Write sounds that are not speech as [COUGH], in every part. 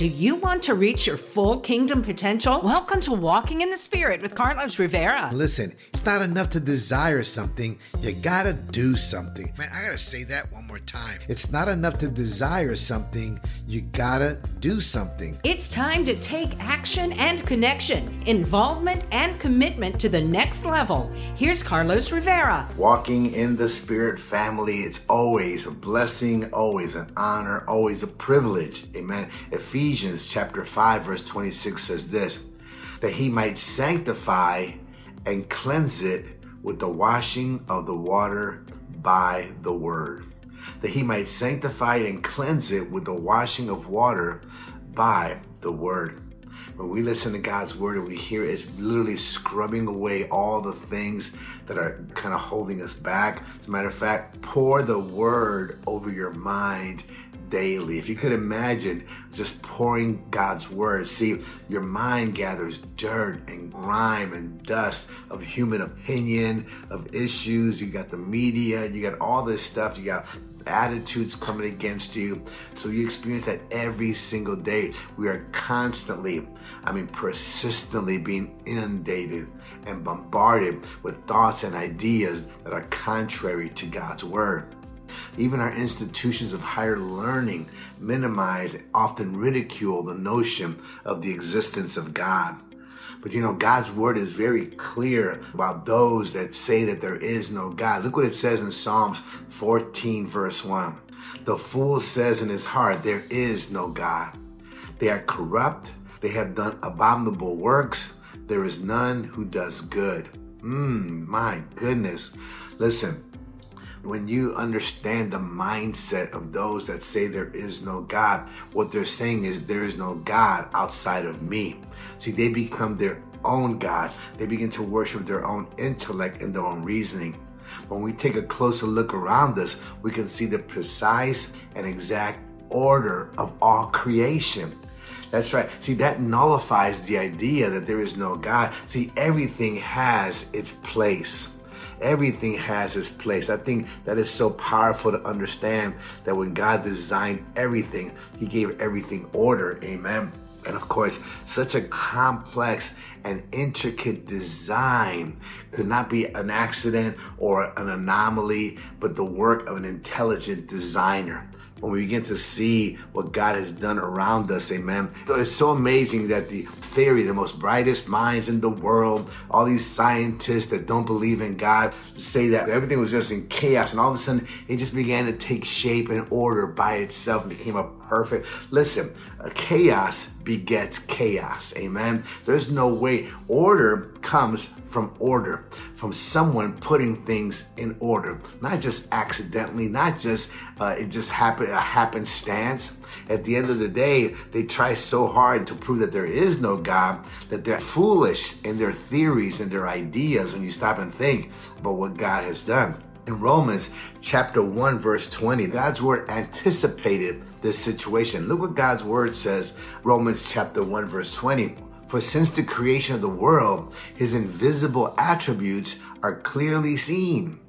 Do you want to reach your full kingdom potential? Welcome to Walking in the Spirit with Carlos Rivera. Listen, it's not enough to desire something, you gotta do something. Man, I gotta say that one more time. It's not enough to desire something, you gotta do something. It's time to take action and connection, involvement and commitment to the next level. Here's Carlos Rivera. Walking in the Spirit family, it's always a blessing, always an honor, always a privilege. Amen. Ephesians Ephesians chapter 5 verse 26 says this, that he might sanctify and cleanse it with the washing of the water by the word. That he might sanctify and cleanse it with the washing of water by the word. When we listen to God's word and we hear it's literally scrubbing away all the things that are kind of holding us back. As a matter of fact, pour the word over your mind daily. If you could imagine just pouring God's word, see, your mind gathers dirt and grime and dust of human opinion, of issues. You got the media, you got all this stuff. You got attitudes coming against you. So you experience that every single day. We are constantly, I mean, persistently being inundated and bombarded with thoughts and ideas that are contrary to God's word. Even our institutions of higher learning minimize, often ridicule the notion of the existence of God. But you know, God's word is very clear about those that say that there is no God. Look what it says in Psalms 14, verse 1. The fool says in his heart, There is no God. They are corrupt. They have done abominable works. There is none who does good. Mmm, my goodness. Listen, when you understand the mindset of those that say there is no God, what they're saying is there is no God outside of me. See, they become their own gods. They begin to worship their own intellect and their own reasoning. When we take a closer look around us, we can see the precise and exact order of all creation. That's right. See, that nullifies the idea that there is no God. See, everything has its place everything has its place. I think that is so powerful to understand that when God designed everything, He gave everything order. Amen. And of course, such a complex and intricate design could not be an accident or an anomaly, but the work of an intelligent designer when we begin to see what God has done around us, amen. It's so amazing that the theory, the most brightest minds in the world, all these scientists that don't believe in God say that everything was just in chaos and all of a sudden it just began to take shape and order by itself and became a perfect. Listen, chaos begets chaos. Amen. There's no way order comes from order, from someone putting things in order, not just accidentally, not just uh, it just happened a happenstance. At the end of the day, they try so hard to prove that there is no God that they're foolish in their theories and their ideas when you stop and think about what God has done. In Romans chapter 1 verse 20, God's word anticipated this situation. Look what God's word says, Romans chapter 1 verse 20. For since the creation of the world, his invisible attributes are clearly seen,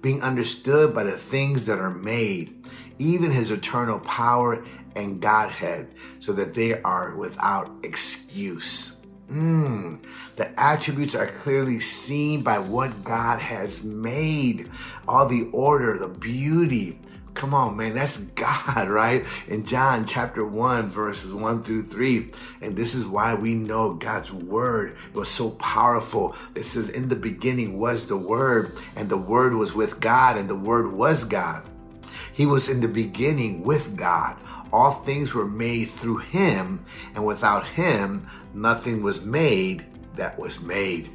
being understood by the things that are made, even his eternal power and Godhead, so that they are without excuse. Mm, the attributes are clearly seen by what God has made. All the order, the beauty, Come on, man, that's God, [LAUGHS] right? In John chapter 1, verses 1 through 3. And this is why we know God's word was so powerful. It says, In the beginning was the word, and the word was with God, and the word was God. He was in the beginning with God. All things were made through him, and without him, nothing was made that was made.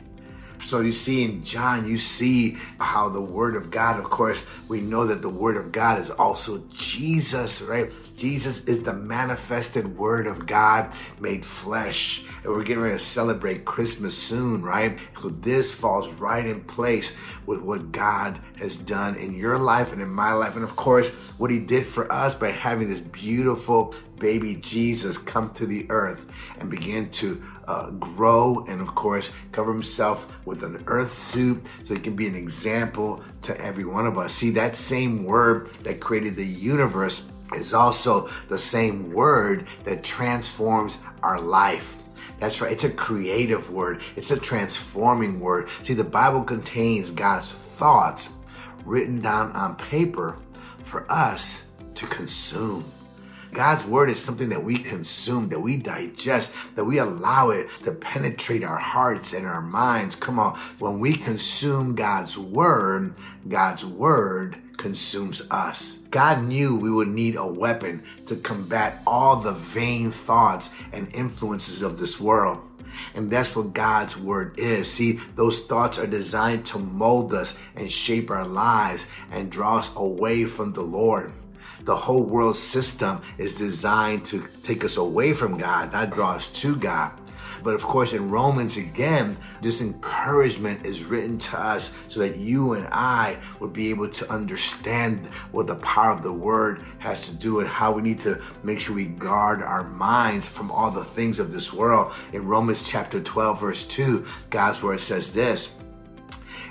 So you see in John, you see how the Word of God, of course, we know that the Word of God is also Jesus, right? Jesus is the manifested Word of God made flesh. And we're getting ready to celebrate Christmas soon, right? So this falls right in place with what God has done in your life and in my life. And of course, what He did for us by having this beautiful baby Jesus come to the earth and begin to uh, grow and, of course, cover himself with an earth suit so he can be an example to every one of us. See, that same word that created the universe is also the same word that transforms our life. That's right. It's a creative word. It's a transforming word. See, the Bible contains God's thoughts written down on paper for us to consume. God's word is something that we consume, that we digest, that we allow it to penetrate our hearts and our minds. Come on. When we consume God's word, God's word consumes us. God knew we would need a weapon to combat all the vain thoughts and influences of this world. And that's what God's word is. See, those thoughts are designed to mold us and shape our lives and draw us away from the Lord. The whole world system is designed to take us away from God, not draw us to God. But of course, in Romans again, this encouragement is written to us so that you and I would be able to understand what the power of the word has to do and how we need to make sure we guard our minds from all the things of this world. In Romans chapter 12, verse 2, God's word says this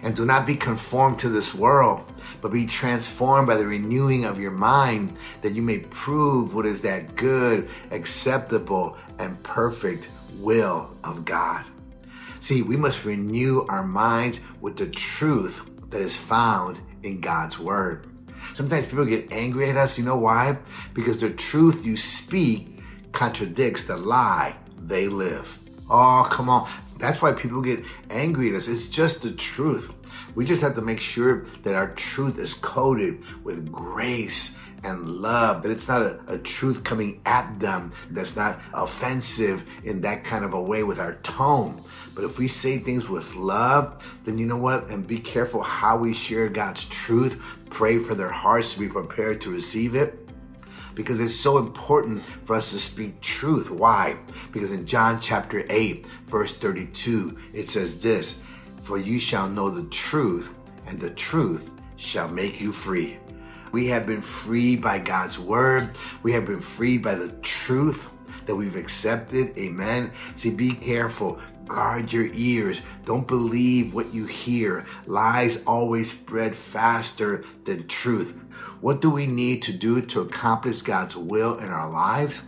and do not be conformed to this world, but be transformed by the renewing of your mind, that you may prove what is that good, acceptable, and perfect will of God. See, we must renew our minds with the truth that is found in God's word. Sometimes people get angry at us. You know why? Because the truth you speak contradicts the lie they live. Oh, come on. That's why people get angry at us. It's just the truth. We just have to make sure that our truth is coated with grace and love, that it's not a, a, truth coming at them that's not offensive in that kind of a way with our tone. But if we say things with love, then you know what? And be careful how we share God's truth. Pray for their hearts to be prepared to receive it because it's so important for us to speak truth. Why? Because in John chapter 8, verse 32, it says this For you shall know the truth, and the truth shall make you free. We have been freed by God's word, we have been freed by the truth that we've accepted. Amen. See, be careful. Guard your ears. Don't believe what you hear. Lies always spread faster than truth. What do we need to do to accomplish God's will in our lives?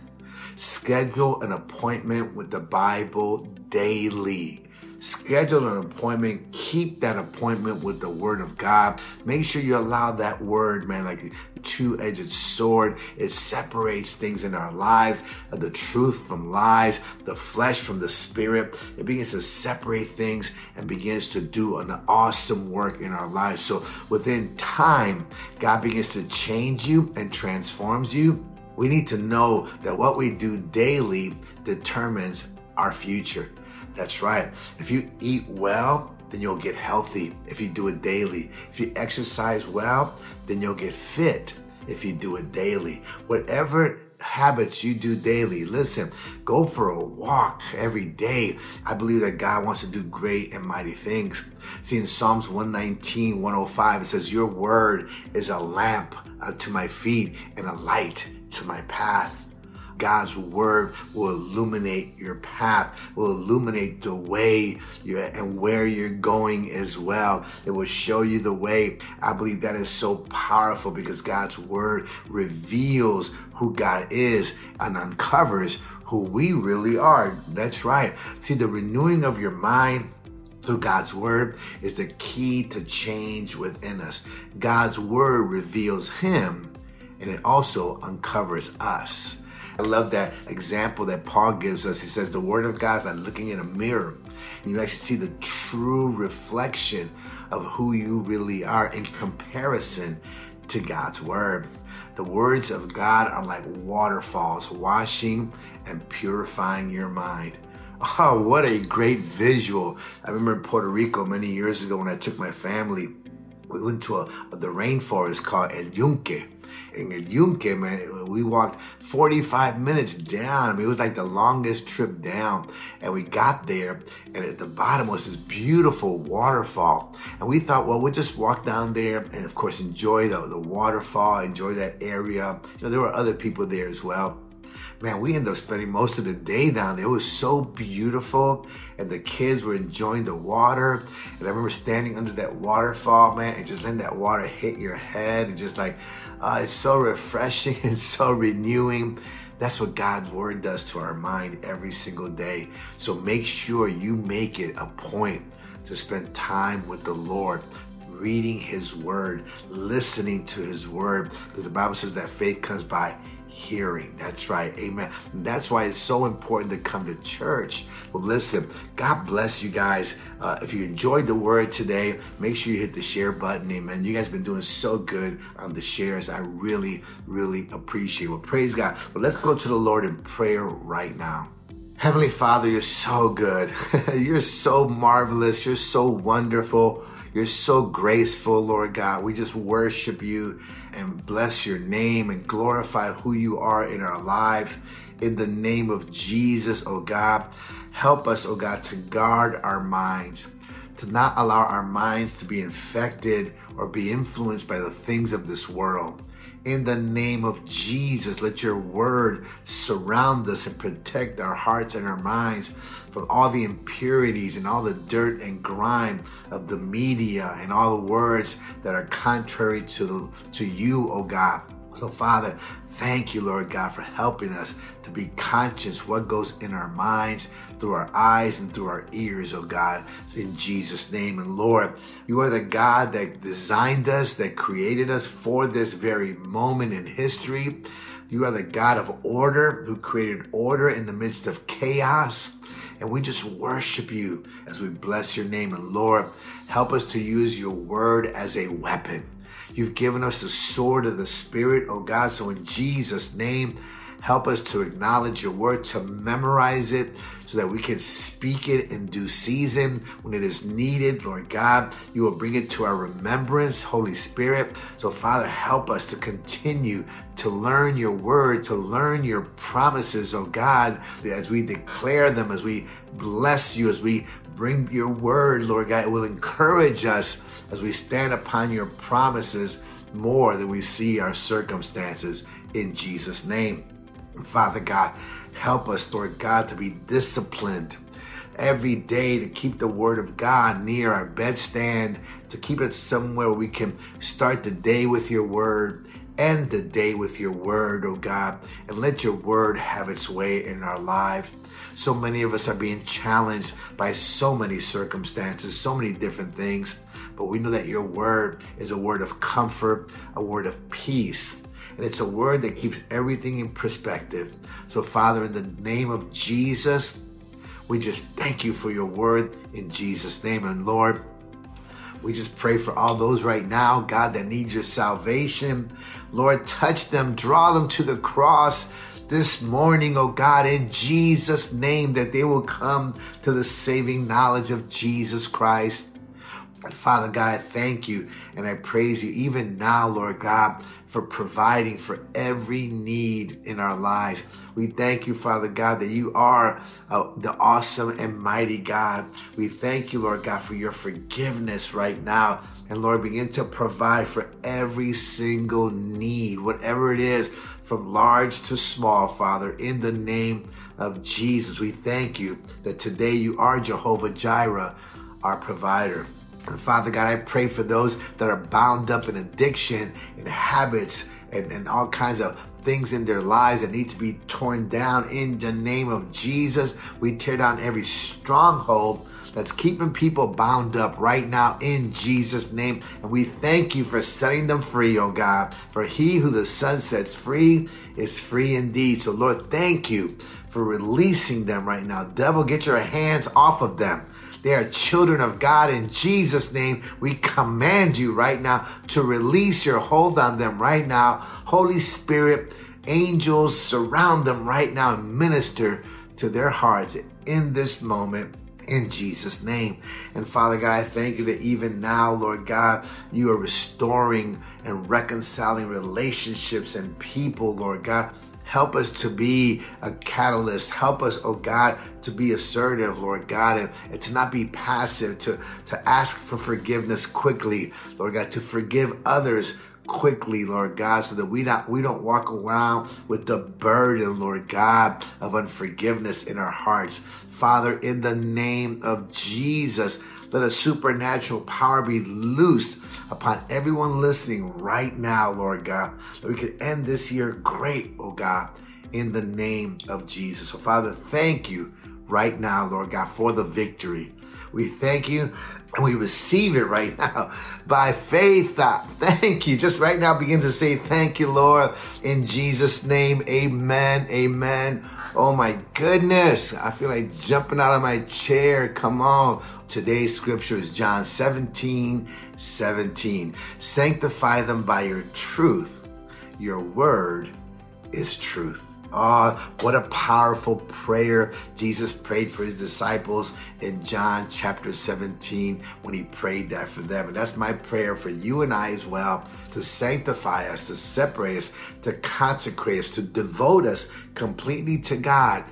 Schedule an appointment with the Bible daily. Schedule an appointment. Keep that appointment with the Word of God. Make sure you allow that Word, man, like a two edged sword. It separates things in our lives uh, the truth from lies, the flesh from the spirit. It begins to separate things and begins to do an awesome work in our lives. So within time, God begins to change you and transforms you. We need to know that what we do daily determines our future. That's right. If you eat well, then you'll get healthy if you do it daily. If you exercise well, then you'll get fit if you do it daily. Whatever habits you do daily, listen, go for a walk every day. I believe that God wants to do great and mighty things. See, in Psalms 119, 105, it says, Your word is a lamp to my feet and a light to my path. God's word will illuminate your path, will illuminate the way and where you're going as well. It will show you the way. I believe that is so powerful because God's word reveals who God is and uncovers who we really are. That's right. See, the renewing of your mind through God's word is the key to change within us. God's word reveals him and it also uncovers us. I love that example that Paul gives us. He says the word of God is like looking in a mirror. And you actually see the true reflection of who you really are in comparison to God's word. The words of God are like waterfalls, washing and purifying your mind. Oh, what a great visual. I remember in Puerto Rico many years ago when I took my family, we went to a, the rainforest called El Yunque in Yunque, man, we walked 45 minutes down. I mean, it was like the longest trip down. And we got there, and at the bottom was this beautiful waterfall. And we thought, well, we'll just walk down there and, of course, enjoy the, the waterfall, enjoy that area. You know, there were other people there as well. Man, we ended up spending most of the day down there. It was so beautiful, and the kids were enjoying the water. And I remember standing under that waterfall, man, and just letting that water hit your head, and just like, uh, it's so refreshing [LAUGHS] and so renewing. That's what God's word does to our mind every single day. So make sure you make it a point to spend time with the Lord, reading his word, listening to his word, because the Bible says that faith comes by hearing. That's right. Amen. And that's why it's so important to come to church. Well, listen, God bless you guys. Uh, if you enjoyed the word today, make sure you hit the share button. Amen. You guys have been doing so good on the shares. I really, really appreciate it. Well, praise God. Well, let's go to the Lord in prayer right now. Heavenly Father, you're so good. [LAUGHS] you're so marvelous. You're so wonderful. You're so graceful, Lord God. We just worship you and bless your name and glorify who you are in our lives. In the name of Jesus, oh God, help us, oh God, to guard our minds, to not allow our minds to be infected or be influenced by the things of this world in the name of Jesus. Let your word surround us and protect our hearts and our minds from all the impurities and all the dirt and grime of the media and all the words that are contrary to, to you, oh God. So, Father, thank you, Lord God, for helping us to be conscious what goes in our minds, through our eyes, and through our ears, oh God. In Jesus' name. And Lord, you are the God that designed us, that created us for this very moment in history. You are the God of order who created order in the midst of chaos. And we just worship you as we bless your name. And Lord, help us to use your word as a weapon. You've given us the sword of the Spirit, oh God. So in Jesus' name, help us to acknowledge your word, to memorize it, so that we can speak it in due season when it is needed. Lord God, you will bring it to our remembrance, Holy Spirit. So, Father, help us to continue to learn your word, to learn your promises, oh God, as we declare them, as we bless you, as we bring your word, Lord God. It will encourage us as we stand upon your promises more than we see our circumstances in Jesus' name. Father God, help us, Lord God, to be disciplined every day to keep the word of God near our bedstand, to keep it somewhere we can start the day with your word, end the day with your word, oh God, and let your word have its way in our lives. So many of us are being challenged by so many circumstances, so many different things. But we know that your word is a word of comfort, a word of peace. And it's a word that keeps everything in perspective. So, Father, in the name of Jesus, we just thank you for your word in Jesus' name. And Lord, we just pray for all those right now, God, that need your salvation. Lord, touch them, draw them to the cross this morning, oh God, in Jesus' name, that they will come to the saving knowledge of Jesus Christ. Father God, I thank you and I praise you even now, Lord God, for providing for every need in our lives. We thank you, Father God, that you are uh, the awesome and mighty God. We thank you, Lord God, for your forgiveness right now. And Lord, begin to provide for every single need, whatever it is, from large to small, Father, in the name of Jesus. We thank you that today you are Jehovah Jireh, our provider. And Father God, I pray for those that are bound up in addiction and habits and, and all kinds of things in their lives that need to be torn down in the name of Jesus. We tear down every stronghold that's keeping people bound up right now in Jesus' name. And we thank you for setting them free, oh God. For he who the Son sets free is free indeed. So, Lord, thank you for releasing them right now. Devil, get your hands off of them. They are children of God. In Jesus' name, we command you right now to release your hold on them right now. Holy Spirit, angels surround them right now and minister to their hearts in this moment in Jesus' name. And Father God, I thank you that even now, Lord God, you are restoring and reconciling relationships and people, Lord God. Help us to be a catalyst. Help us, oh God, to be assertive, Lord God, and, and, to not be passive, to, to ask for forgiveness quickly, Lord God, to forgive others quickly, Lord God, so that we not we don't walk around with the burden, Lord God, of unforgiveness in our hearts. Father, in the name of Jesus, let a supernatural power be loosed upon everyone listening right now, Lord God, that we could end this year great, oh God, in the name of Jesus. So, Father, thank you right now, Lord God, for the victory. We thank you and we receive it right [LAUGHS] now by faith. Uh, thank you. Just right now begin to say thank you, Lord, in Jesus' name. Amen. Amen. Oh my goodness. I feel like jumping out of my chair. Come on. Today's scripture is John 17, 17. Sanctify them by your truth. Your word is truth. Oh, what a powerful prayer Jesus prayed for his disciples in John chapter 17 when he prayed that for them. And that's my prayer for you and I as well to sanctify us, to separate us, to consecrate us, to devote us completely to God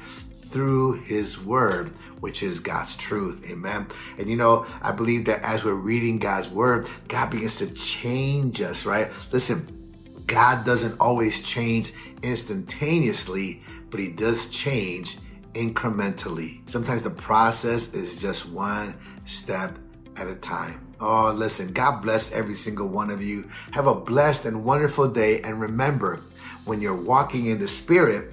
through his word, which is God's truth. Amen. And you know, I believe that as we're reading God's word, God begins to change us, right? Listen, God doesn't always change instantaneously, but He does change incrementally. Sometimes the process is just one step at a time. Oh, listen, God bless every single one of you. Have a blessed and wonderful day. And remember, when you're walking in the Spirit,